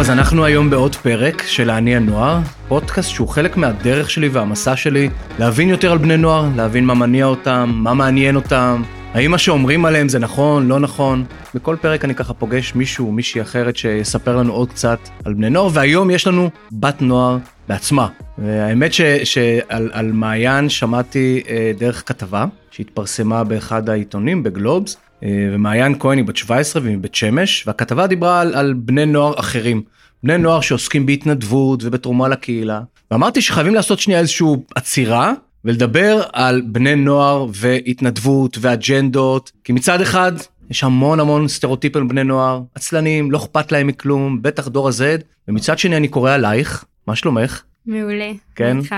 אז אנחנו היום בעוד פרק של האני הנוער, פודקאסט שהוא חלק מהדרך שלי והמסע שלי להבין יותר על בני נוער, להבין מה מניע אותם, מה מעניין אותם, האם מה שאומרים עליהם זה נכון, לא נכון. בכל פרק אני ככה פוגש מישהו, מישהי אחרת שיספר לנו עוד קצת על בני נוער, והיום יש לנו בת נוער בעצמה. והאמת שעל מעיין שמעתי אה, דרך כתבה שהתפרסמה באחד העיתונים בגלובס, אה, ומעיין כהן היא בת 17 והיא מבית שמש, והכתבה דיברה על, על בני נוער אחרים. בני נוער שעוסקים בהתנדבות ובתרומה לקהילה. ואמרתי שחייבים לעשות שנייה איזושהי עצירה ולדבר על בני נוער והתנדבות ואג'נדות, כי מצד אחד יש המון המון סטריאוטיפים בני נוער, עצלנים, לא אכפת להם מכלום, בטח דור ה-Z, ומצד שני אני קורא עלייך, מה שלומך? מעולה. כן? איתך.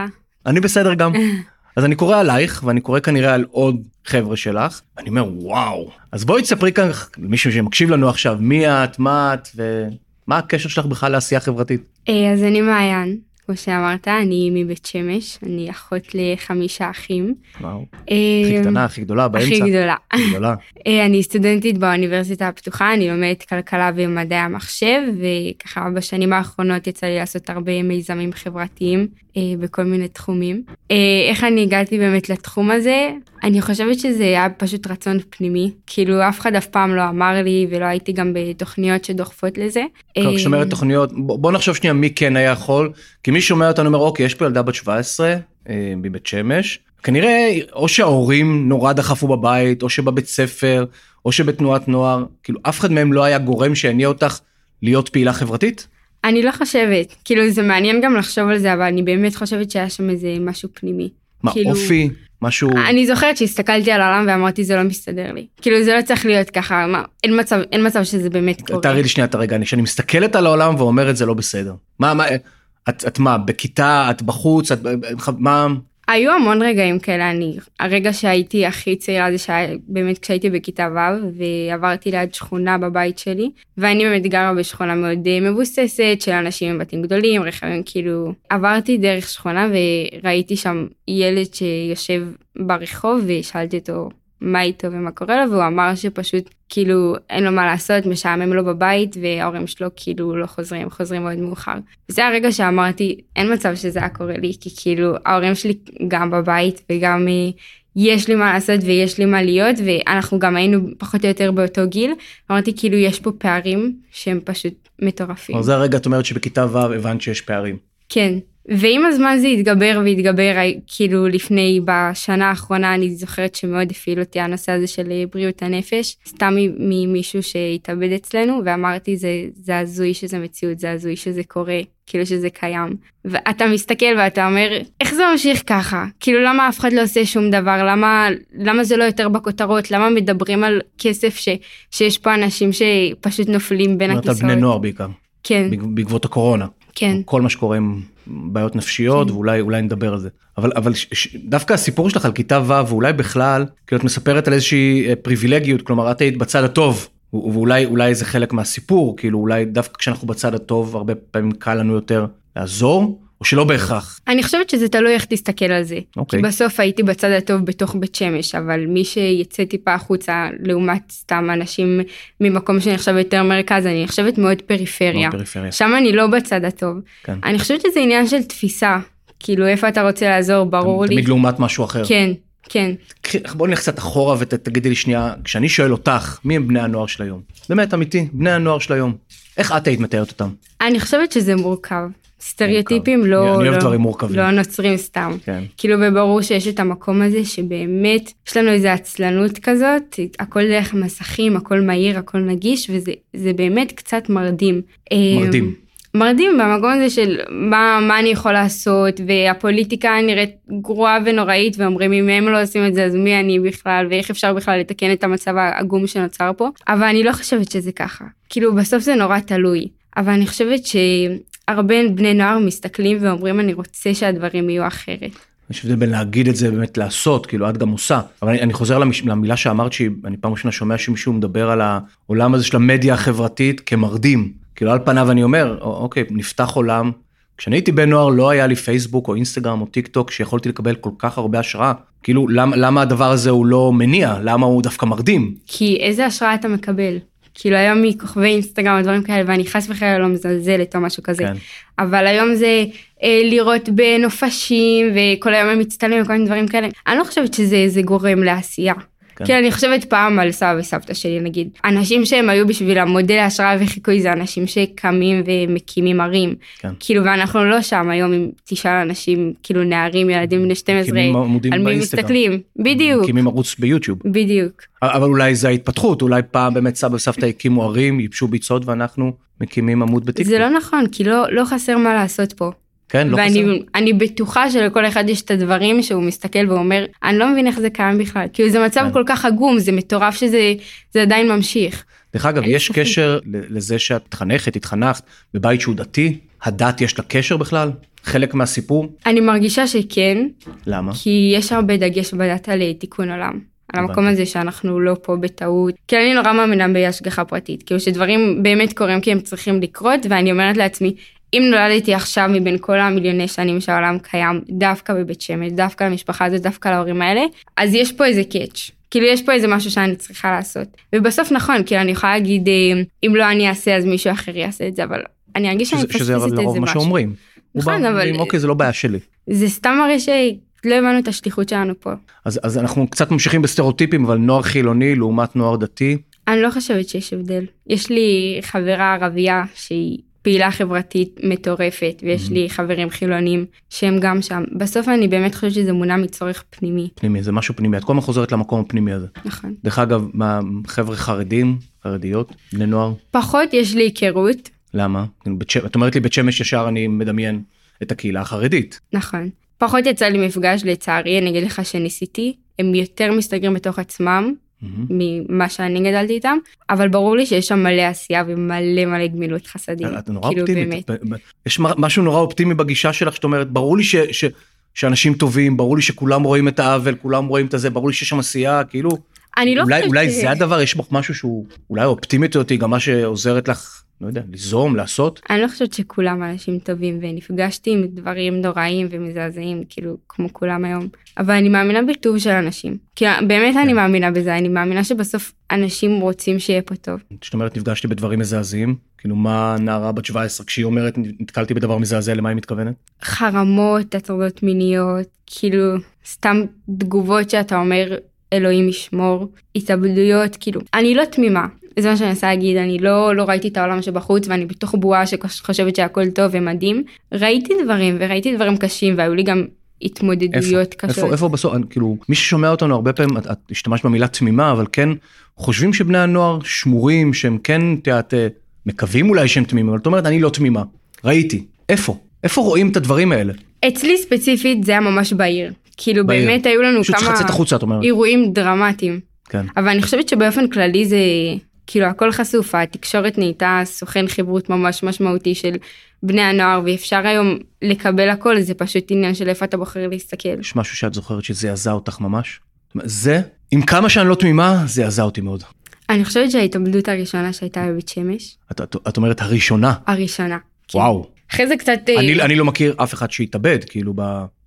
אני בסדר גם. אז אני קורא עלייך ואני קורא כנראה על עוד חבר'ה שלך ואני אומר וואו אז בואי תספרי כאן למישהו שמקשיב לנו עכשיו מי את מה את ומה הקשר שלך בכלל לעשייה חברתית. אה, אז אני מעיין, כמו שאמרת, אני מבית שמש, אני אחות לחמישה אחים. וואו. אה, הכי קטנה הכי גדולה באמצע. הכי גדולה. הכי גדולה. אה, אני סטודנטית באוניברסיטה הפתוחה, אני לומדת כלכלה ומדעי המחשב, וככה בשנים האחרונות יצא לי לעשות הרבה מיזמים חברתיים אה, בכל מיני תחומים. איך אני הגעתי באמת לתחום הזה? אני חושבת שזה היה פשוט רצון פנימי, כאילו אף אחד אף פעם לא אמר לי ולא הייתי גם בתוכניות שדוחפות לזה. אה, כשאת אומרת תוכניות בוא נחשוב שנייה מי כן היה יכול כי מי שומע אותנו אומר אוקיי יש פה ילדה בת 17 אה, מבית שמש כנראה או שההורים נורא דחפו בבית או שבבית ספר או שבתנועת נוער כאילו אף אחד מהם לא היה גורם שהניע אותך להיות פעילה חברתית. אני לא חושבת, כאילו זה מעניין גם לחשוב על זה, אבל אני באמת חושבת שהיה שם איזה משהו פנימי. מה כאילו- אופי משהו אני זוכרת שהסתכלתי על העולם ואמרתי זה לא מסתדר לי. כאילו זה לא צריך להיות ככה, מה, אין מצב, אין מצב שזה באמת קורה. תארי לי שנייה את הרגע אני כשאני מסתכלת על העולם ואומרת זה לא בסדר מה מה את, את מה בכיתה את בחוץ את מה? היו המון רגעים כאלה, אני, הרגע שהייתי הכי צעירה זה שהיה באמת כשהייתי בכיתה ו' ועברתי ליד שכונה בבית שלי, ואני באמת גרה בשכונה מאוד אה, מבוססת של אנשים עם בתים גדולים, רכבים כאילו, עברתי דרך שכונה וראיתי שם ילד שיושב ברחוב ושאלתי אותו מה איתו ומה קורה לו והוא אמר שפשוט כאילו אין לו מה לעשות משעמם לו בבית וההורים שלו כאילו לא חוזרים חוזרים מאוד מאוחר. זה הרגע שאמרתי אין מצב שזה היה קורה לי כי כאילו ההורים שלי גם בבית וגם יש לי מה לעשות ויש לי מה להיות ואנחנו גם היינו פחות או יותר באותו גיל אמרתי כאילו יש פה פערים שהם פשוט מטורפים. זה הרגע את אומרת שבכיתה ו' הבנת שיש פערים. כן. ועם הזמן זה התגבר והתגבר כאילו לפני בשנה האחרונה אני זוכרת שמאוד הפעיל אותי הנושא הזה של אה, בריאות הנפש. סתם ממישהו שהתאבד אצלנו ואמרתי זה זה הזוי שזה מציאות זה הזוי שזה קורה כאילו שזה קיים. ואתה מסתכל ואתה אומר איך זה ממשיך ככה? כאילו למה אף אחד לא עושה שום דבר? למה למה זה לא יותר בכותרות? למה מדברים על כסף ש, שיש פה אנשים שפשוט נופלים בין זאת אומרת, על הכיסאות. בני נוער בעיקר. כן. בעק- בעקבות הקורונה. כן. כל מה שקורה עם בעיות נפשיות כן. ואולי אולי נדבר על זה אבל אבל ש, ש, דווקא הסיפור שלך על כיתה ו' ואולי בכלל כאילו את מספרת על איזושהי אה, פריבילגיות כלומר את היית בצד הטוב ואולי אולי זה חלק מהסיפור כאילו אולי דווקא כשאנחנו בצד הטוב הרבה פעמים קל לנו יותר לעזור או שלא בהכרח. אני חושבת שזה תלוי איך תסתכל על זה. אוקיי. כי בסוף הייתי בצד הטוב בתוך בית שמש, אבל מי שיצא טיפה החוצה לעומת סתם אנשים ממקום שנחשב יותר מרכז, אני נחשבת מאוד פריפריה. מאוד פריפריה. שם אני לא בצד הטוב. כן. אני חושבת שזה עניין של תפיסה. כאילו איפה אתה רוצה לעזור, ברור לי. תמיד לעומת משהו אחר. כן, כן. קחי- בוא נלך קצת אחורה ותגידי לי שנייה כשאני שואל אותך מי הם בני הנוער של היום באמת אמיתי בני הנוער של היום איך את היית מתארת אותם. אני חושבת שזה מורכב. סטריאוטיפים לא, אני לא, דברים מורכבים. לא נוצרים סתם. כן. כאילו וברור שיש את המקום הזה שבאמת יש לנו איזה עצלנות כזאת, הכל דרך מסכים, הכל מהיר, הכל נגיש, וזה זה באמת קצת מרדים. מרדים. אה, מרדים במקום הזה של מה, מה אני יכול לעשות, והפוליטיקה נראית גרועה ונוראית, ואומרים אם הם לא עושים את זה אז מי אני בכלל, ואיך אפשר בכלל לתקן את המצב העגום שנוצר פה, אבל אני לא חושבת שזה ככה. כאילו בסוף זה נורא תלוי, אבל אני חושבת שהרבה בני נוער מסתכלים ואומרים אני רוצה שהדברים יהיו אחרת. יש הבדל בין להגיד את זה באמת לעשות כאילו את גם עושה אבל אני, אני חוזר למש, למילה שאמרת שאני פעם ראשונה שומע שמישהו מדבר על העולם הזה של המדיה החברתית כמרדים כאילו על פניו אני אומר "א- אוקיי נפתח עולם. כשאני הייתי בן נוער לא היה לי פייסבוק או אינסטגרם או טיק טוק שיכולתי לקבל כל כך הרבה השראה כאילו למה למה הדבר הזה הוא לא מניע למה הוא דווקא מרדים כי איזה השראה אתה מקבל? כאילו היום מכוכבי אינסטגרם ודברים כאלה ואני חס וחלילה לא מזלזלת או משהו כזה. כן. אבל היום זה אה, לראות בנופשים וכל היום הם מצטלמים וכל מיני דברים כאלה. אני לא חושבת שזה זה גורם לעשייה. כן. כן. אני חושבת פעם על סבא וסבתא שלי נגיד. אנשים שהם היו בשביל המודל ההשראה וחיקוי זה אנשים שקמים ומקימים ערים. כן. כאילו ואנחנו לא שם היום אם תשאל אנשים כאילו נערים ילדים בני 12 מקימים עמודים על מי. מסתכלים. בדיוק. מקימים ערוץ ביוטיוב. בדיוק. אבל אולי זה ההתפתחות, אולי פעם באמת סבא וסבתא הקימו ערים, ייבשו ביצות ואנחנו מקימים עמוד בטיקטוק. זה לא נכון כי לא לא חסר מה לעשות פה. כן, לא ואני חסר. אני בטוחה שלכל אחד יש את הדברים שהוא מסתכל ואומר אני לא מבין איך זה קיים בכלל כאילו זה מצב כן. כל כך עגום זה מטורף שזה זה עדיין ממשיך. דרך אגב, יש ספק. קשר לזה שאת מתחנכת, התחנכת בבית שהוא דתי? הדת יש לה קשר בכלל? חלק מהסיפור? אני מרגישה שכן למה? כי יש הרבה דגש בדת על אה, תיקון עולם. על המקום. הזה שאנחנו לא פה בטעות. כי אני נורא מאמינה בהשגחה פרטית. כאילו שדברים באמת קורים כי הם צריכים לקרות ואני אומרת לעצמי אם נולדתי עכשיו מבין כל המיליוני שנים שהעולם קיים דווקא בבית שמש דווקא למשפחה הזאת דווקא להורים האלה אז יש פה איזה קאץ'. כאילו יש פה איזה משהו שאני צריכה לעשות ובסוף נכון כאילו אני יכולה להגיד אה, אם לא אני אעשה אז מישהו אחר יעשה את זה אבל אני ארגיש שאני שזה, שזה מפספסת לרוב איזה מה משהו. שאומרים. נכון, אבל- אוקיי, זה לא בעיה שלי. זה סתם מראה שלא הבנו את השליחות שלנו פה. אז, אז אנחנו קצת ממשיכים בסטריאוטיפים, אבל נוער חילוני לעומת נוער דתי. אני לא חושבת שיש הבדל. יש לי חברה ערבייה שהיא פעילה חברתית מטורפת, ויש לי חברים חילונים שהם גם שם. בסוף אני באמת חושבת שזה מונע מצורך פנימי. פנימי, זה משהו פנימי, את כל הזמן חוזרת למקום הפנימי הזה. נכון. דרך אגב, מה, חבר'ה חרדים, חרדיות, בני נוער, פחות יש לי היכרות, למה? את אומרת לי בית שמש ישר אני מדמיין את הקהילה החרדית. נכון. פחות יצא לי מפגש לצערי, אני אגיד לך שניסיתי, הם יותר מסתגרים בתוך עצמם מהמם. ממה שאני גדלתי איתם, אבל ברור לי שיש שם מלא עשייה ומלא מלא גמילות חסדים. את נורא כאילו אופטימית. באמת. יש משהו נורא אופטימי בגישה שלך שאת אומרת, ברור לי ש... ש... שאנשים טובים, ברור לי שכולם רואים את העוול, כולם רואים את הזה, ברור לי שיש שם עשייה, כאילו, אני לא אולי, חושבת אולי זה הדבר, יש בך משהו שהוא אולי אופטימית אותי, גם מה שעוזרת לך, לא יודע, ליזום, לעשות. אני לא חושבת שכולם אנשים טובים ונפגשתי עם דברים נוראים ומזעזעים כאילו כמו כולם היום אבל אני מאמינה בטוב של אנשים כי באמת אני מאמינה בזה אני מאמינה שבסוף אנשים רוצים שיהיה פה טוב. זאת אומרת, נפגשתי בדברים מזעזעים, כאילו מה נערה בת 17, כשהיא אומרת נתקלתי בדבר מזעזע, למה היא מתכוונת? חרמות הטרדות מיניות כאילו סתם תגובות שאתה אומר אלוהים ישמור התאבדויות כאילו אני לא תמימה. זה מה שאני מנסה להגיד אני לא לא ראיתי את העולם שבחוץ ואני בתוך בועה שחושבת שהכל טוב ומדהים ראיתי דברים וראיתי דברים קשים והיו לי גם התמודדויות איפה, קשות. איפה, איפה בסוף, כאילו, מי ששומע אותנו הרבה פעמים, את, את השתמשת במילה תמימה, אבל כן, חושבים שבני הנוער שמורים, שהם כן, את יודעת, אה, מקווים אולי שהם תמימים, אבל את אומרת, אני לא תמימה. ראיתי. איפה? איפה רואים את הדברים האלה? אצלי ספציפית זה היה ממש בעיר. כאילו בעיר. באמת היו לנו כמה החוצה. אירועים דרמטיים. כן. אבל אני חושבת שבאופן כללי זה כאילו הכל חשוף התקשורת נהייתה סוכן חברות ממש משמעותי של בני הנוער ואפשר היום לקבל הכל זה פשוט עניין של איפה אתה בוחר להסתכל. יש משהו שאת זוכרת שזעזע אותך ממש? זה, עם כמה שאני לא תמימה, זעזע אותי מאוד. אני חושבת שההתאבדות הראשונה שהייתה בבית שמש את, את, את אומרת הראשונה, הראשונה. כן. וואו. אחרי זה קצת אה, אני, אני לא מכיר אף אחד שהתאבד, כאילו, ב,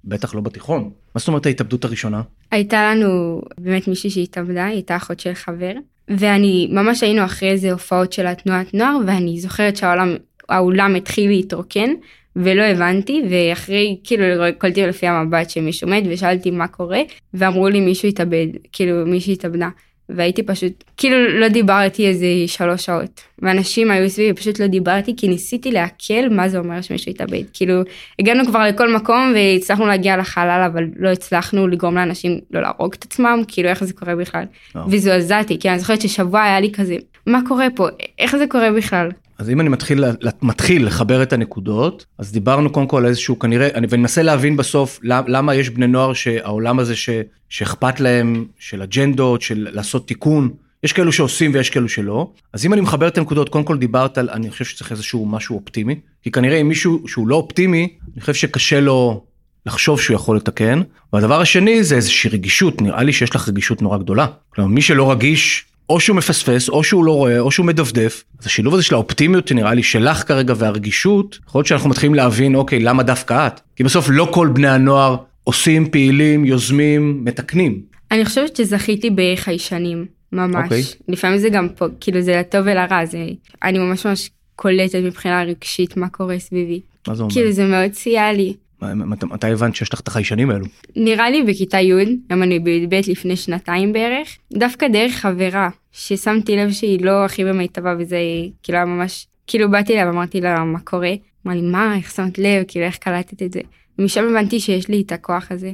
בטח לא בתיכון. מה זאת אומרת ההתאבדות הראשונה? הייתה לנו באמת מישהי שהתאבדה, היא הייתה אחות של חבר, ואני ממש היינו אחרי איזה הופעות של התנועת נוער, ואני זוכרת שהעולם, האולם התחיל להתרוקן, ולא הבנתי, ואחרי, כאילו, קולטי לפי המבט שמישהו מת, ושאלתי מה קורה, ואמרו לי מישהו התאבד, כאילו, מישהי התאבדה. והייתי פשוט, כאילו לא דיברתי איזה שלוש שעות. ואנשים היו סביבי, פשוט לא דיברתי, כי ניסיתי לעכל מה זה אומר שמישהו התאבד. כאילו, הגענו כבר לכל מקום והצלחנו להגיע לחלל, אבל לא הצלחנו לגרום לאנשים לא להרוג את עצמם, כאילו איך זה קורה בכלל. וואו. וזועזעתי, כי אני זוכרת ששבוע היה לי כזה, מה קורה פה? איך זה קורה בכלל? אז אם אני מתחיל, מתחיל לחבר את הנקודות, אז דיברנו קודם כל על איזשהו כנראה, אני מנסה להבין בסוף למ- למה יש בני נוער שהעולם הזה ש, שאכפת להם, של אג'נדות, של לעשות תיקון, יש כאלו שעושים ויש כאלו שלא. אז אם אני מחבר את הנקודות, קודם כל דיברת על, אני חושב שצריך איזשהו משהו אופטימי, כי כנראה אם מישהו שהוא לא אופטימי, אני חושב שקשה לו לחשוב שהוא יכול לתקן. והדבר השני זה איזושהי רגישות, נראה לי שיש לך רגישות נורא גדולה. כלומר, מי שלא רגיש, או שהוא מפספס, או שהוא לא רואה, או שהוא מדפדף. אז השילוב הזה של האופטימיות נראה לי שלך כרגע והרגישות, יכול להיות שאנחנו מתחילים להבין, אוקיי, למה דווקא את? כי בסוף לא כל בני הנוער עושים, פעילים, יוזמים, מתקנים. אני חושבת שזכיתי בחיישנים, ממש. אוקיי. לפעמים זה גם פה, כאילו זה לטוב ולרע, זה, אני ממש ממש קולטת מבחינה רגשית מה קורה סביבי. מה זה אומר? כאילו זה מאוד סייע לי. מתי- הבנת שיש לך את החיישנים האלו? נראה לי בכיתה י', גם אני בי"ב לפני שנתיים בערך, דווקא דרך חברה, ששמתי לב שהיא לא הכי במיטבה וזה כאילו היה ממש, כאילו באתי אליה ואמרתי לה מה קורה, אמרה לי מה, איך שמת לב, כאילו איך קלטת את זה. ומשם הבנתי שיש לי את הכוח הזה.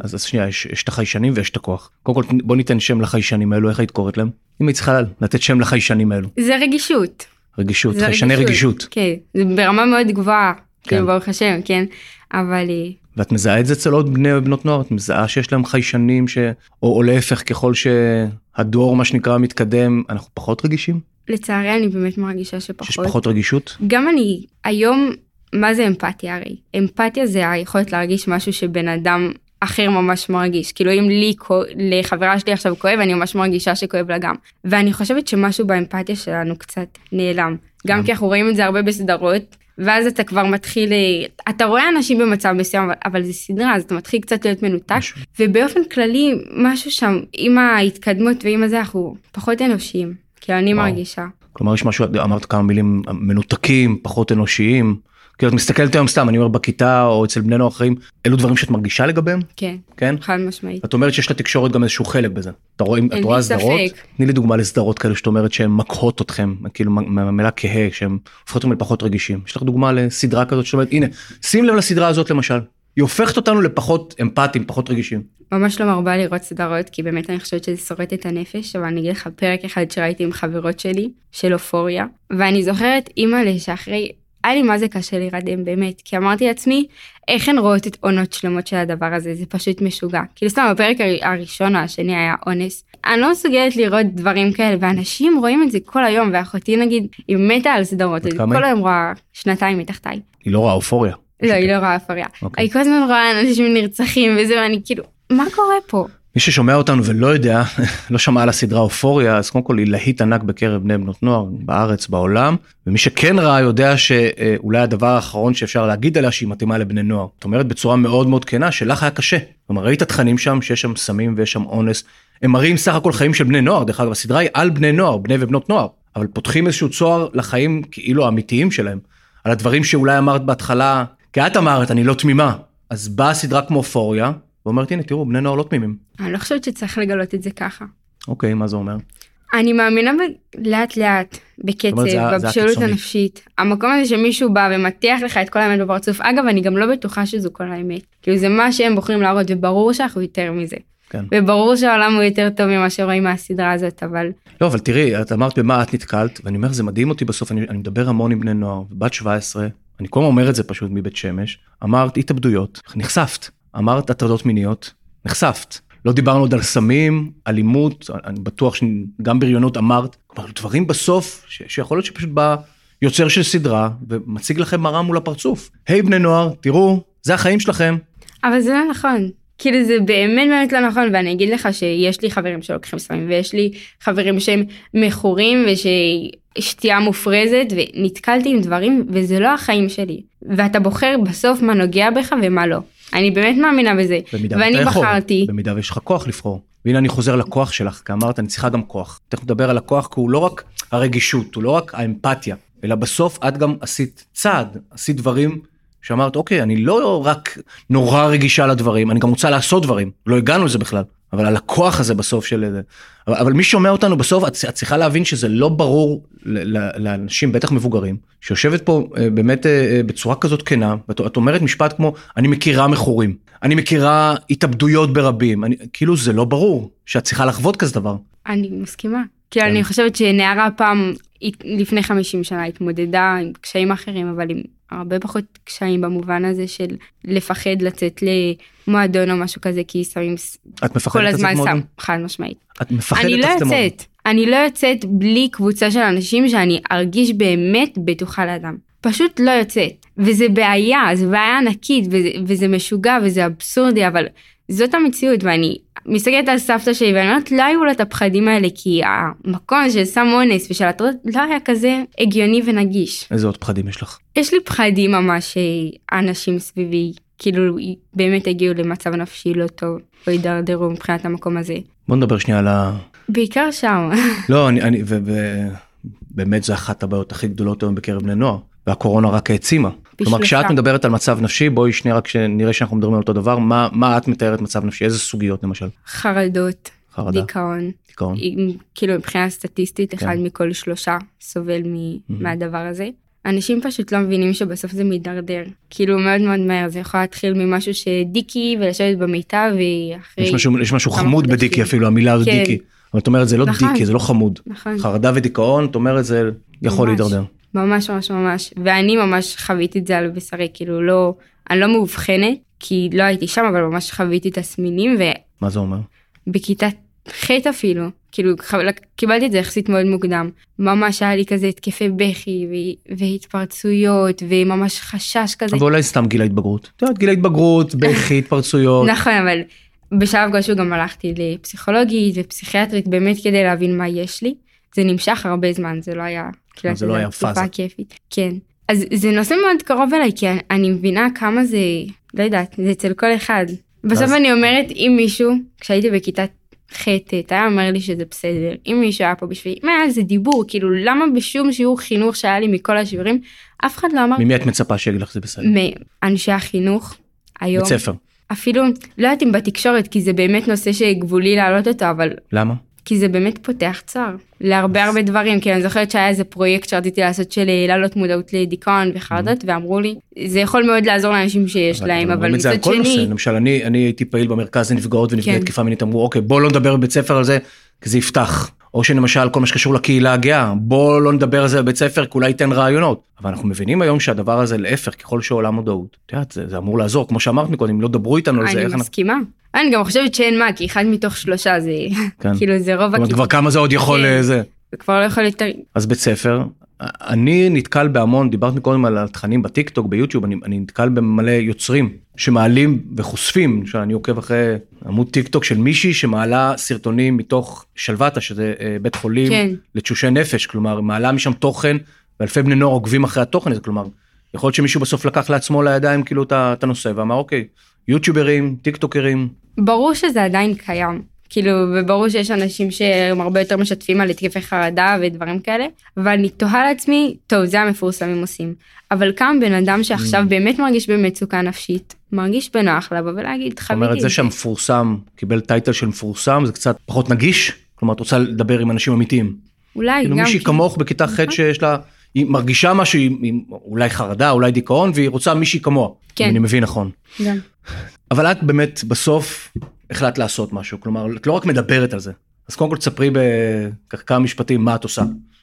אז אז שנייה, יש יש את החיישנים ויש את הכוח. קודם כל בוא ניתן שם לחיישנים האלו, איך היית קוראת להם? אם היית צריכה לתת שם לחיישנים האלו. זה רגישות. רגישות, חיישני רגישות. כן, זה ברמה מאוד גבוהה, כן. כאילו ברוך השם, כן, אבל אה, ואת מזהה את זה אצל עוד בני ובנות נוער? את מזהה שיש להם חיישנים ש... או, או להפך, ככל שהדור מה שנקרא מתקדם, אנחנו פחות רגישים? לצערי אני באמת מרגישה שפחות. שיש פחות רגישות? גם אני, היום, מה זה אמפתיה הרי? אמפתיה זה היכולת להרגיש משהו שבן אדם אחר ממש מרגיש. כאילו אם לי, לחברה שלי עכשיו כואב, אני ממש מרגישה שכואב לה גם. ואני חושבת שמשהו באמפתיה שלנו קצת נעלם. גם כן. כי אנחנו רואים את זה הרבה בסדרות. ואז אתה כבר מתחיל, אתה רואה אנשים במצב מסוים, אבל, אבל זה סדרה, אז אתה מתחיל קצת להיות מנותק, משהו. ובאופן כללי, משהו שם, עם ההתקדמות ועם הזה, אנחנו פחות אנושיים, כאילו אני וואו. מרגישה. כלומר יש משהו, אמרת כמה מילים מנותקים, פחות אנושיים. כאילו את מסתכלת היום סתם, אני אומר בכיתה או אצל בני נוער אחרים, אלו דברים שאת מרגישה לגביהם? כן, כן? חד משמעית. את אומרת שיש לתקשורת גם איזשהו חלק בזה. אתה רואה, את רואה סדרות? תני לי דוגמה לסדרות כאלה שאת אומרת שהן מקהות אתכם, כאילו מהמילה כהה, שהן הופכות אתכם לפחות רגישים. יש לך דוגמה לסדרה כזאת שאת אומרת, הנה, שים לב לסדרה הזאת למשל. היא הופכת אותנו לפחות אמפתיים, פחות רגישים. ממש לא מרבה לראות סדרות, כי באמת אני חושבת שזה שורט את הנפש, אבל אני אגיד לך פרק אחד שראיתי עם חברות שלי, של אופוריה, ואני זוכרת אימא'לה שאחרי, היה לי מה זה קשה להירדם באמת, כי אמרתי לעצמי, איך הן רואות את עונות שלמות של הדבר הזה, זה פשוט משוגע. כאילו סתם בפרק הר- הראשון או השני היה אונס, אני לא מסוגלת לראות דברים כאלה, ואנשים רואים את זה כל היום, ואחותי נגיד, היא מתה על סדרות, כמה כל? היום רואה שנתיים מתחתיי. היא לא רואה אופוריה. לא, היא לא רואה אופוריה. אוקיי. היא כל הזמן רואה אנשים נרצחים וזה, ואני כאילו, מה קורה פה? מי ששומע אותנו ולא יודע, לא שמע על הסדרה אופוריה, אז קודם כל היא להיט ענק בקרב בני בנות נוער, בארץ, בעולם, ומי שכן ראה יודע שאולי הדבר האחרון שאפשר להגיד עליה שהיא מתאימה לבני נוער. זאת אומרת בצורה מאוד מאוד כנה שלך היה קשה. כלומר ראית תכנים שם שיש שם סמים ויש שם אונס. הם מראים סך הכל חיים של בני נוער, דרך אגב הסדרה היא על בני נוער, בני ובנות נוער, אבל פותחים איזשהו צוהר לחיים כאילו האמיתיים שלהם. על הדברים שאולי אמרת בהתחלה, כי את אמרת אני לא תמימה, אז באה סדרה כמו אופוריה, ואומרת הנה תראו בני נוער לא תמימים. אני לא חושבת שצריך לגלות את זה ככה. אוקיי, מה זה אומר? אני מאמינה ב- לאט לאט, בקצב, בבשלות. הנפשית. המקום הזה שמישהו בא ומטיח לך את כל האמת בפרצוף. אגב, אני גם לא בטוחה שזו כל האמת. כאילו זה מה שהם בוחרים להראות, וברור שאנחנו יותר מזה. כן. וברור שהעולם הוא יותר טוב ממה שרואים מהסדרה הזאת, אבל לא אבל תראי את אמרת במה את נתקלת ואני אומר זה מדהים אותי בסוף אני, אני מדבר המון עם בני נוער בת 17 אני כל הזמן אומר את זה פשוט מבית שמש אמרת התאבדויות נחשפת אמרת הטרדות מיניות נחשפת לא דיברנו עוד על סמים אלימות אני בטוח שגם בריונות אמרת כלומר דברים בסוף ש, שיכול להיות שפשוט בא יוצר של סדרה ומציג לכם מראה מול הפרצוף היי בני נוער תראו זה החיים שלכם אבל זה לא נכון. כאילו זה באמת באמת לא נכון ואני אגיד לך שיש לי חברים שלוקחים סמים ויש לי חברים שהם מכורים וששתייה מופרזת ונתקלתי עם דברים וזה לא החיים שלי ואתה בוחר בסוף מה נוגע בך ומה לא. אני באמת מאמינה בזה במידה ואני יכול, בחרתי במידה ויש לך כוח לבחור. והנה אני חוזר לכוח שלך, כי אמרת אני צריכה גם כוח. תכף נדבר על הכוח, כי הוא לא רק הרגישות, הוא לא רק האמפתיה, אלא בסוף את גם עשית צעד, עשית דברים שאמרת אוקיי, אני לא רק נורא רגישה לדברים, אני גם רוצה לעשות דברים, לא הגענו לזה בכלל. אבל על הכוח הזה בסוף של זה. אבל, אבל מי שומע אותנו בסוף את, את צריכה להבין שזה לא ברור ל- ל- לאנשים בטח מבוגרים שיושבת פה אה, באמת אה, אה, בצורה כזאת כנה ואת את אומרת משפט כמו אני מכירה מכורים אני מכירה התאבדויות ברבים אני כאילו זה לא ברור שאת צריכה לחוות כזה דבר. אני מסכימה. כן. אני חושבת שנערה פעם לפני 50 שנה התמודדה עם קשיים אחרים אבל עם הרבה פחות קשיים במובן הזה של לפחד לצאת למועדון או משהו כזה כי שמים את מפחדת כל הזמן? סם חד משמעית. את מפחדת אני לא? יוצאת אני לא יוצאת בלי קבוצה של אנשים שאני ארגיש באמת בטוחה לאדם. פשוט לא יוצאת וזה בעיה זה בעיה ענקית וזה, וזה משוגע וזה אבסורדי אבל זאת המציאות ואני מסתכלת על סבתא שלי ואני אומרת לא היו לה את הפחדים האלה כי המקום של סם אונס ושל הטרדות לא היה כזה הגיוני ונגיש. איזה עוד פחדים יש לך? יש לי פחדים ממש שאנשים סביבי כאילו באמת הגיעו למצב נפשי לא טוב או הידרדרו מבחינת המקום הזה. בוא נדבר שנייה על בעיקר שם. לא, אני, אני, ובאמת זה אחת הבעיות הכי גדולות היום בקרב בני נוער, והקורונה רק העצימה. כלומר, כשאת מדברת על מצב נפשי, בואי שנייה רק שנראה שאנחנו מדברים על אותו דבר, מה, מה את מתארת מצב נפשי, איזה סוגיות למשל? חרדות, חרדה, דיכאון. דיכאון. עם- כאילו מבחינה סטטיסטית, אחד כן. מכל שלושה סובל מ- מהדבר הזה. אנשים פשוט לא מבינים שבסוף זה מידרדר. כאילו מאוד מאוד מהר, זה יכול להתחיל ממשהו שדיקי ולשבת במיטה, ואחרי... יש משהו, יש משהו חמוד חודשים. בדיקי אפילו, המילה כן. דיקי. אבל את אומרת זה לא נכון. דיקי, זה לא חמוד. נכון. חרדה ודיכאון, את אומרת זה יכול ממש. להידרדר. ממש ממש ממש ואני ממש חוויתי את זה על בשרי כאילו לא אני לא מאובחנת כי לא הייתי שם אבל ממש חוויתי תסמינים מה זה אומר? ובכיתה ח' אפילו כאילו קיבלתי את זה יחסית מאוד מוקדם ממש היה לי כזה התקפי בכי ו- והתפרצויות וממש חשש כזה אבל אולי סתם גיל ההתבגרות. את יודעת, גיל ההתבגרות, בכי, התפרצויות. נכון אבל בשלב כלשהו גם הלכתי לפסיכולוגית ופסיכיאטרית באמת כדי להבין מה יש לי זה נמשך הרבה זמן זה לא היה כאילו, זה לא היה פאזה. כיפית כן אז זה נושא מאוד קרוב אליי כי אני- אני מבינה כמה זה לא יודעת זה אצל כל אחד בסוף ואז- אני אומרת אם מישהו כשהייתי בכיתה ח' ט' היה אומר לי שזה בסדר אם מישהו היה פה בשבילי מה זה דיבור כאילו למה בשום שיעור חינוך שהיה לי מכל השיעורים אף אחד לא אמר ממי את מצפה שיגיד לך זה בסדר? מאנשי החינוך היום בית ספר. אפילו לא יודעת אם בתקשורת כי זה באמת נושא שגבולי להעלות אותו אבל למה? כי זה באמת פותח צוהר להרבה הרבה דברים כי אני זוכרת שהיה איזה פרויקט שרציתי לעשות של אה, להעלות מודעות לדיכאון וחרדות ואמרו לי זה יכול מאוד לעזור לאנשים שיש להם אבל מצד. שני למשל אני אני הייתי פעיל במרכז לנפגעות ונפגעי כן. תקיפה מינית אמרו אוקיי בוא לא נדבר בבית ספר על זה כי זה יפתח. או שלמשל כל מה שקשור לקהילה הגאה בוא לא נדבר על זה בבית ספר כי אולי ייתן רעיונות. אבל אנחנו מבינים היום שהדבר הזה להפך ככל שעולה מודעות. את יודעת, זה, זה אמור לעזור כמו שאמרת מקודם לא דברו איתנו על זה אני אנחנו. מסכימה אני גם חושבת שאין מה כי אחד מתוך שלושה זה כן. כאילו זה רוב הכיתה כבר כמה זה עוד יכול כן. אה, זה. זה כבר לא יכול יותר אז בית ספר אני נתקל בהמון דיברת מקודם על התכנים בטיק טוק ביוטיוב אני, אני נתקל במלא יוצרים שמעלים וחושפים שאני עוקב אחרי עמוד טיק טוק של מישהי שמעלה סרטונים מתוך שלוותה שזה אה, בית חולים כן. לתשושי נפש כלומר מעלה משם תוכן ואלפי בני נוער עוקבים אחרי התוכן הזה כלומר יכול להיות שמישהו בסוף לקח לעצמו לידיים כאילו את הנושא ואמר אוקיי יוטיוברים טיק טוקרים ברור שזה עדיין קיים. כאילו, וברור שיש אנשים שהם הרבה יותר משתפים על התקפי חרדה ודברים כאלה, אבל אני תוהה לעצמי, טוב, זה המפורסמים עושים. אבל כמה בן אדם שעכשיו Mm. באמת מרגיש במצוקה נפשית, מרגיש בנוח לבוא ולהגיד, זאת חוויתי אומרת זה שהמפורסם קיבל טייטל של מפורסם זה קצת פחות נגיש כלומר את רוצה לדבר עם אנשים אמיתיים. אולי כאילו גם... מישהי כי- כמוך בכיתה ח' נכון. שיש לה, היא מרגישה משהו, היא, היא אולי חרדה, אולי דיכאון, והיא רוצה מישהי כמוה. כן. אם אני מבין נכון. גם. אבל את באמת בסוף החלטת לעשות משהו, כלומר את לא רק מדברת על זה. אז קודם כל תספרי בכמה משפטים מה את עושה,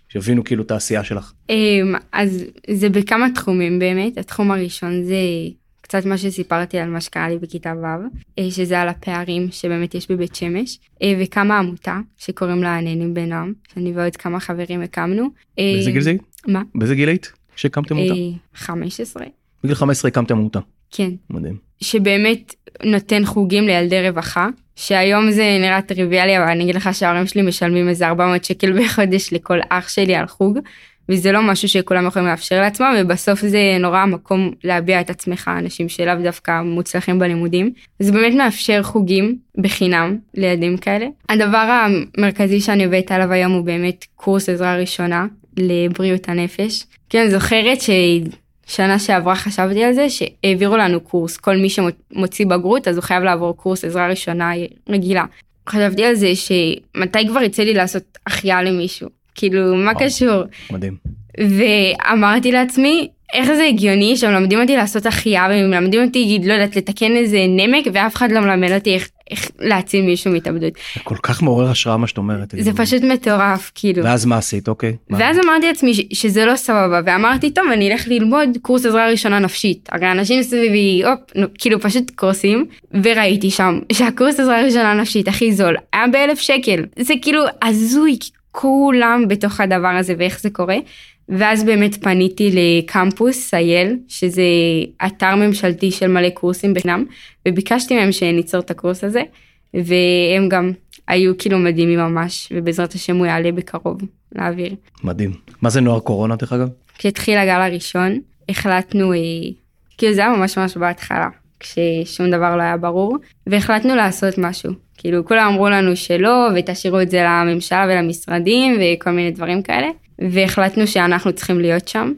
שיבינו כאילו את העשייה שלך. אמ, אז זה בכמה תחומים באמת, התחום הראשון זה קצת מה שסיפרתי על מה שקרה לי בכיתה ו', אה, שזה על הפערים שבאמת יש בבית שמש, אה, וקמה עמותה שקוראים לה הנהנים בנועם, שאני ועוד כמה חברים הקמנו. אה, באיזה גיל זה? מה? באיזה גיל היית? שהקמתם עמותה? אה, 15, בגיל 15 הקמתם עמותה. כן. מדהים. שבאמת נותן חוגים לילדי רווחה, שהיום זה נראה טריוויאלי, אבל אני אגיד לך שההורים שלי משלמים איזה 400 שקל בחודש לכל אח שלי על חוג, וזה לא משהו שכולם יכולים לאפשר לעצמם, ובסוף זה נורא המקום להביע את עצמך, אנשים שלאו דווקא מוצלחים בלימודים. זה באמת מאפשר חוגים בחינם לילדים כאלה. הדבר המרכזי שאני עובדת עליו היום הוא באמת קורס עזרה ראשונה לבריאות הנפש. אני זוכרת ש... שנה שעברה חשבתי על זה שהעבירו לנו קורס כל מי שמוציא בגרות אז הוא חייב לעבור קורס עזרה ראשונה רגילה. חשבתי על זה שמתי כבר יצא לי לעשות החייאה למישהו כאילו מה וואו. קשור מדהים. ואמרתי לעצמי איך זה הגיוני שמלמדים אותי לעשות החייאה ומלמדים אותי לא יודעת לתקן איזה נמק ואף אחד לא מלמד אותי איך, איך להציל מישהו מהתאבדות זה כל כך מעורר השראה מה שאת אומרת. זה פשוט מטורף כאילו. ואז מה עשית אוקיי? מה? ואז אמרתי לעצמי ש- שזה לא סבבה ואמרתי טוב אני אלך ללמוד קורס עזרה ראשונה נפשית הרי אנשים סביבי הופ נו, כאילו פשוט קורסים וראיתי שם שהקורס עזרה ראשונה נפשית הכי זול היה באלף שקל זה כאילו הזוי כולם בתוך הדבר הזה ואיך זה קורה. ואז באמת פניתי לקמפוס אייל שזה אתר ממשלתי של מלא קורסים בחינם וביקשתי מהם שניצור את הקורס הזה והם גם היו כאילו מדהימים ממש ובעזרת השם הוא יעלה בקרוב לאוויר. מדהים. מה זה נוער קורונה דרך אגב? כשהתחיל הגל הראשון החלטנו אה, כאילו זה היה ממש ממש בהתחלה כששום דבר לא היה ברור, והחלטנו לעשות משהו. כאילו כולם אמרו לנו שלא, ותשאירו את זה לממשלה ולמשרדים וכל מיני דברים כאלה, והחלטנו שאנחנו צריכים להיות שם.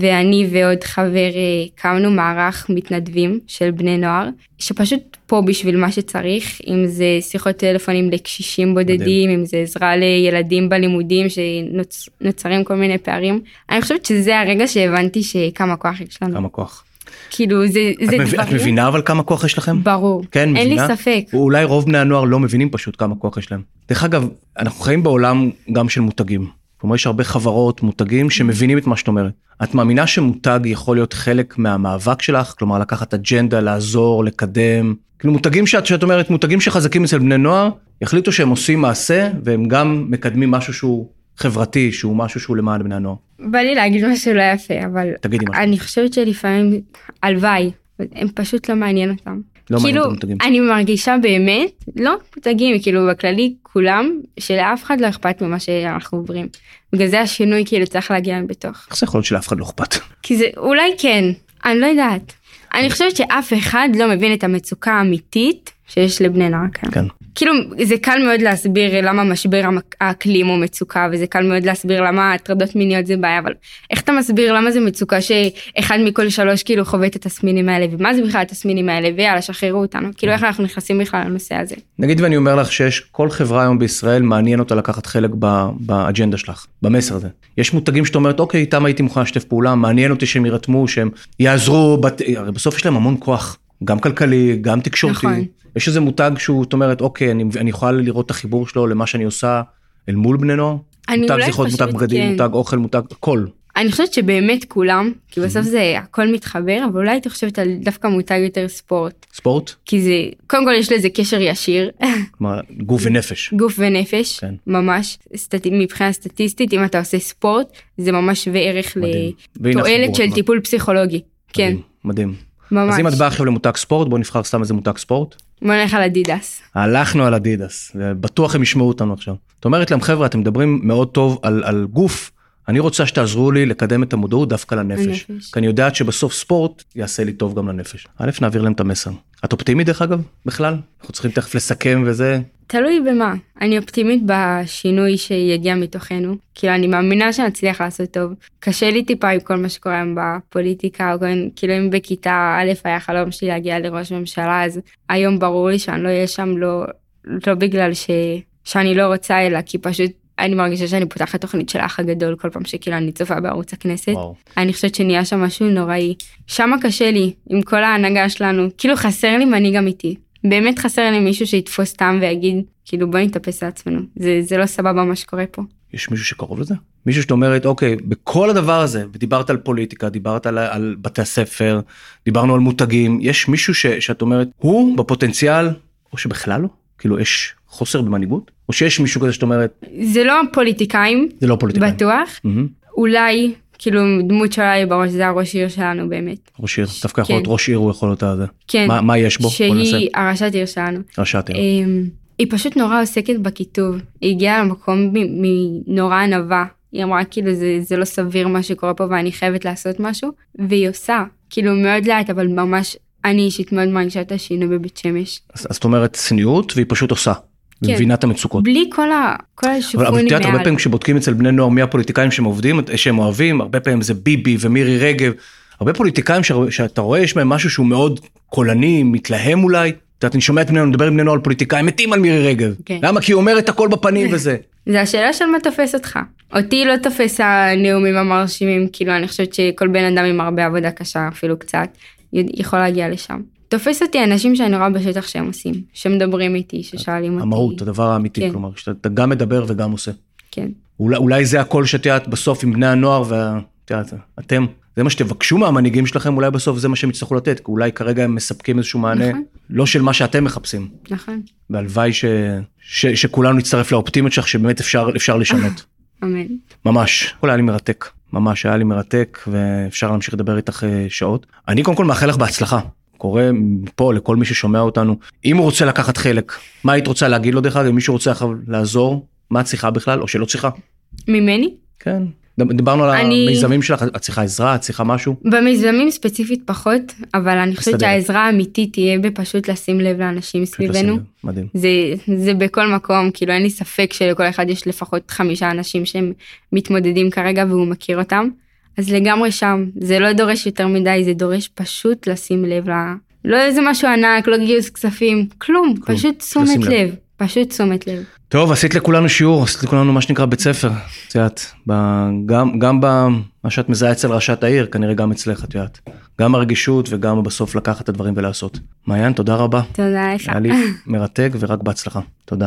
ואני ועוד חבר אה, הקמנו מערך מתנדבים של בני נוער, שפשוט פה בשביל מה שצריך, אם זה שיחות טלפונים לקשישים בודדים, מדהים. אם זה עזרה לילדים בלימודים שנוצרים כל מיני פערים. אני חושבת שזה הרגע שהבנתי שכמה כוח יש לנו. כמה כוח. כאילו זה, זה את דברים. את מבינה אבל כמה כוח יש לכם? ברור. כן, אין מבינה? לי ספק. אולי רוב בני הנוער לא מבינים פשוט כמה כוח יש להם. דרך אגב, אנחנו חיים בעולם גם של מותגים. כלומר יש הרבה חברות מותגים שמבינים את מה שאת אומרת. את מאמינה שמותג יכול להיות חלק מהמאבק שלך כלומר לקחת אג'נדה לעזור לקדם כאילו מותגים שאת, שאת אומרת מותגים שחזקים אצל בני נוער יחליטו שהם עושים מעשה והם גם מקדמים משהו שהוא חברתי שהוא משהו שהוא למען בני הנוער. בא לי להגיד משהו לא יפה אבל תגידי משהו. אני חושבת שלפעמים הלוואי הם פשוט לא מעניין אותם. לא כאילו. אני מרגישה באמת, לא מותגים, כאילו בכללי כולם, שלאף אחד לא אכפת ממה שאנחנו עוברים. בגלל זה השינוי כאילו צריך להגיע מבתוך. איך זה יכול להיות שלאף אחד לא אכפת? כי זה אולי כן, אני לא יודעת. אני חושבת שאף אחד לא מבין את המצוקה האמיתית שיש לבני נוער כאן. כן. כאילו זה קל מאוד להסביר למה משבר האקלים הוא מצוקה וזה קל מאוד להסביר למה הטרדות מיניות זה בעיה אבל איך אתה מסביר למה זה מצוקה שאחד מכל שלוש כאילו חווה את התסמינים האלה ומה זה בכלל התסמינים האלה ויאללה שחררו אותנו כאילו איך אנחנו נכנסים בכלל לנושא הזה. נגיד ואני אומר לך שיש כל חברה היום בישראל מעניין אותה לקחת חלק באג'נדה שלך, במסר הזה. יש מותגים שאת אומרת אוקיי איתם הייתי מוכן לשתף פעולה, מעניין אותי שהם יירתמו, שהם יעזרו, בת... הרי בסוף יש להם המון כוח, גם כלכלי, גם תקשורתי. נכון. יש איזה מותג שהוא, את אומרת אוקיי אני, אני יכולה לראות את החיבור שלו למה שאני עושה אל מול בני נוער. אני מותג פשוט מותג בגדים, כן. מותג אוכל, מותג הכל. אני חושבת שבאמת כולם כי בסוף זה הכל מתחבר אבל אולי הייתי חושבת על דווקא מותג יותר ספורט ספורט, כי זה קודם כל יש לזה קשר ישיר כלומר גוף ונפש. גוף ונפש כן. ממש סטט... מבחינה סטטיסטית אם אתה עושה ספורט זה ממש שווה ערך לתועלת של עצמו. טיפול פסיכולוגי. כן, מדהים, מדהים. ממש. אז אם את באה עכשיו למותג ספורט בוא נבחר סתם איזה מותג ספורט. בוא נלך על אדידס. הלכנו על אדידס, בטוח הם ישמעו אותנו עכשיו. את אומרת להם חבר'ה אתם מדברים מאוד טוב על, על גוף, אני רוצה שתעזרו לי לקדם את המודעות דווקא לנפש. לנפש. כי אני יודעת שבסוף ספורט יעשה לי טוב גם לנפש. א' נעביר להם את המסר. את אופטימית דרך אגב בכלל? אנחנו צריכים תכף לסכם וזה. תלוי במה. אני אופטימית בשינוי שיגיע מתוכנו. כאילו אני מאמינה שנצליח לעשות טוב. קשה לי טיפה עם כל מה שקורה היום בפוליטיקה, או כאילו אם בכיתה א' היה חלום שלי להגיע לראש ממשלה, אז היום ברור לי שאני לא אהיה שם לא, לא בגלל ש, שאני לא רוצה, אלא כי פשוט אני מרגישה שאני פותחת תוכנית של האח הגדול כל פעם שכאילו אני צופה בערוץ הכנסת. וואו. אני חושבת שנהיה שם משהו נוראי. שמה קשה לי עם כל ההנהגה שלנו, כאילו חסר לי מנהיג אמיתי. באמת חסר לי מישהו שיתפוס טעם ויגיד, כאילו בוא נתאפס לעצמנו. זה, זה לא סבבה מה שקורה פה. יש מישהו שקרוב לזה? מישהו שאת אומרת אוקיי בכל הדבר הזה ודיברת על פוליטיקה דיברת על, על בתי הספר דיברנו על מותגים יש מישהו ש, שאת אומרת הוא בפוטנציאל או שבכלל לא כאילו יש חוסר במנהיגות או שיש מישהו כזה שאת אומרת זה לא פוליטיקאים, זה לא פוליטיקאים. בטוח. מהמם. אולי, כאילו דמות שעולה לי בראש זה הראש עיר שלנו באמת. ראש עיר דווקא יכול כן. להיות ראש עיר הוא יכול להיות הזה. כן. מה, מה יש בו? שהיא הראשת עיר שלנו. ראשת עיר. אמ, היא פשוט נורא עוסקת בכיתוב. היא הגיעה למקום מנורא ענווה. היא אמרה כאילו זה, זה לא סביר מה שקורה פה ואני חייבת לעשות משהו. והיא עושה. כאילו מאוד לאט אבל ממש אני אישית מאוד מרגישה את השינוי בבית שמש. אז, אז את אומרת צניעות והיא פשוט עושה. כן. מבינה את המצוקות. בלי כל, ה, כל אבל אבל את יודעת הרבה מעל. פעמים כשבודקים אצל בני נוער מי הפוליטיקאים שהם עובדים שהם אוהבים הרבה פעמים זה ביבי ומירי רגב הרבה פוליטיקאים ש- שאתה רואה יש בהם משהו שהוא מאוד קולני מתלהם אולי. את יודעת, אני שומע את בני נוער מדבר עם בני נוער על פוליטיקאים מתים על מירי רגב. כן. למה? כי היא אומרת הכל בפנים וזה. זה השאלה של מה תופס אותך. אותי לא תופס הנאומים המרשימים, כאילו אני חושבת שכל בן אדם עם הרבה עבודה קשה, אפילו קצת, יכול להגיע לשם. תופס אותי אנשים שאני רואה בשטח שהם עושים, שמדברים איתי, ששואלים אותי. המהות הדבר האמיתי כן. כלומר שאתה גם מדבר וגם עושה. כן. אולי, אולי זה הקול שאת יודעת בסוף עם בני הנוער ואת יודעת אתם זה מה שתבקשו מהמנהיגים שלכם אולי בסוף זה מה שהם יצטרכו לתת כי אולי כרגע הם מספקים איזשהו מענה נכון. לא של מה שאתם מחפשים. נכון, והלוואי ש... ש... שכולנו נצטרף לאופטימיות שלך שבאמת אפשר אפשר לשנות אמן. ממש הכל היה לי מרתק ממש היה לי מרתק ואפשר להמשיך לדבר איתך אה, שעות אני קודם כל מאחל לך בהצלחה. קורא פה לכל מי ששומע אותנו אם הוא רוצה לקחת חלק מה היית רוצה להגיד לו דרך אגב מישהו רוצה עכשיו לעזור מה את צריכה בכלל או שלא צריכה ממני? כן דיברנו על אני- המיזמים שלך, את צריכה עזרה, את צריכה משהו? במיזמים ספציפית פחות, אבל אני חושבת. שהעזרה האמיתית תהיה בפשוט לשים לב לאנשים לשים סביבנו. מדהים. זה, זה בכל מקום, כאילו אין לי ספק שלכל אחד יש לפחות חמישה אנשים שהם מתמודדים כרגע והוא מכיר אותם. אז לגמרי שם, זה לא דורש יותר מדי, זה דורש פשוט לשים לב ל... לא איזה משהו ענק, לא גיוס כספים, כלום, כלום, פשוט תשומת לב. לב, פשוט תשומת לב. טוב, עשית לכולנו שיעור, עשית לכולנו מה שנקרא בית ספר. את יודעת, גם, גם במה שאת מזהה אצל ראשת העיר, כנראה גם אצלך, את יודעת. גם הרגישות וגם בסוף לקחת את הדברים ולעשות. מעיין, תודה רבה. תודה לך. היה לי מרתק ורק בהצלחה. תודה.